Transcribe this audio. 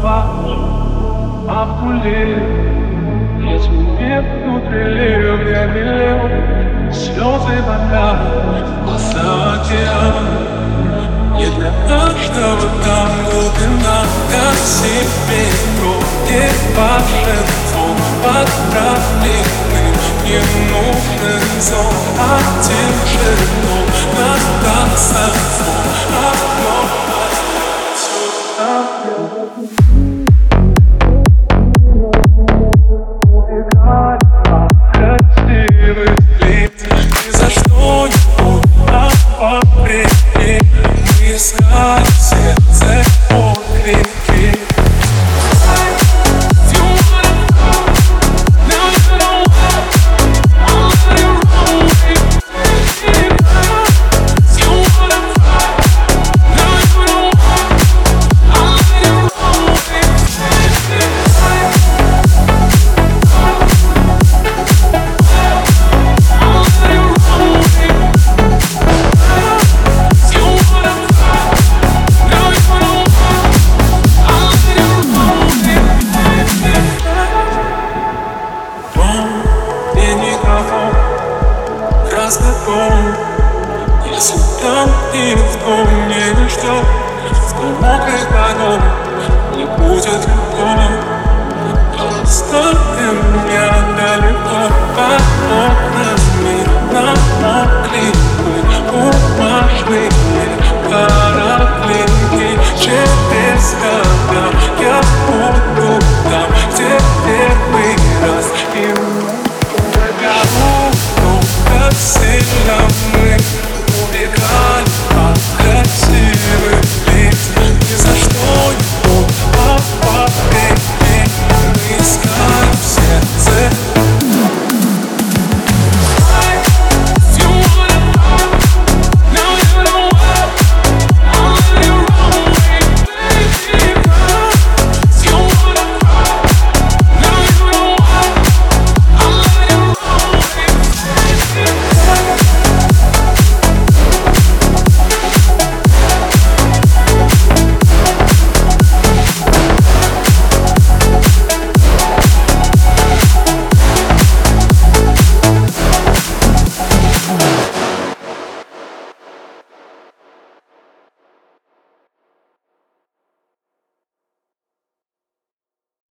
плачь, обкули Если мне внутри лил, я велел Слезы вода, глаза океан для каждого там глубина Как себе руки волшебством Подправлены Не нужен зон, Надо сафон, одно Ни там и вспомни, что С мокрой панов не будет любовь Оставим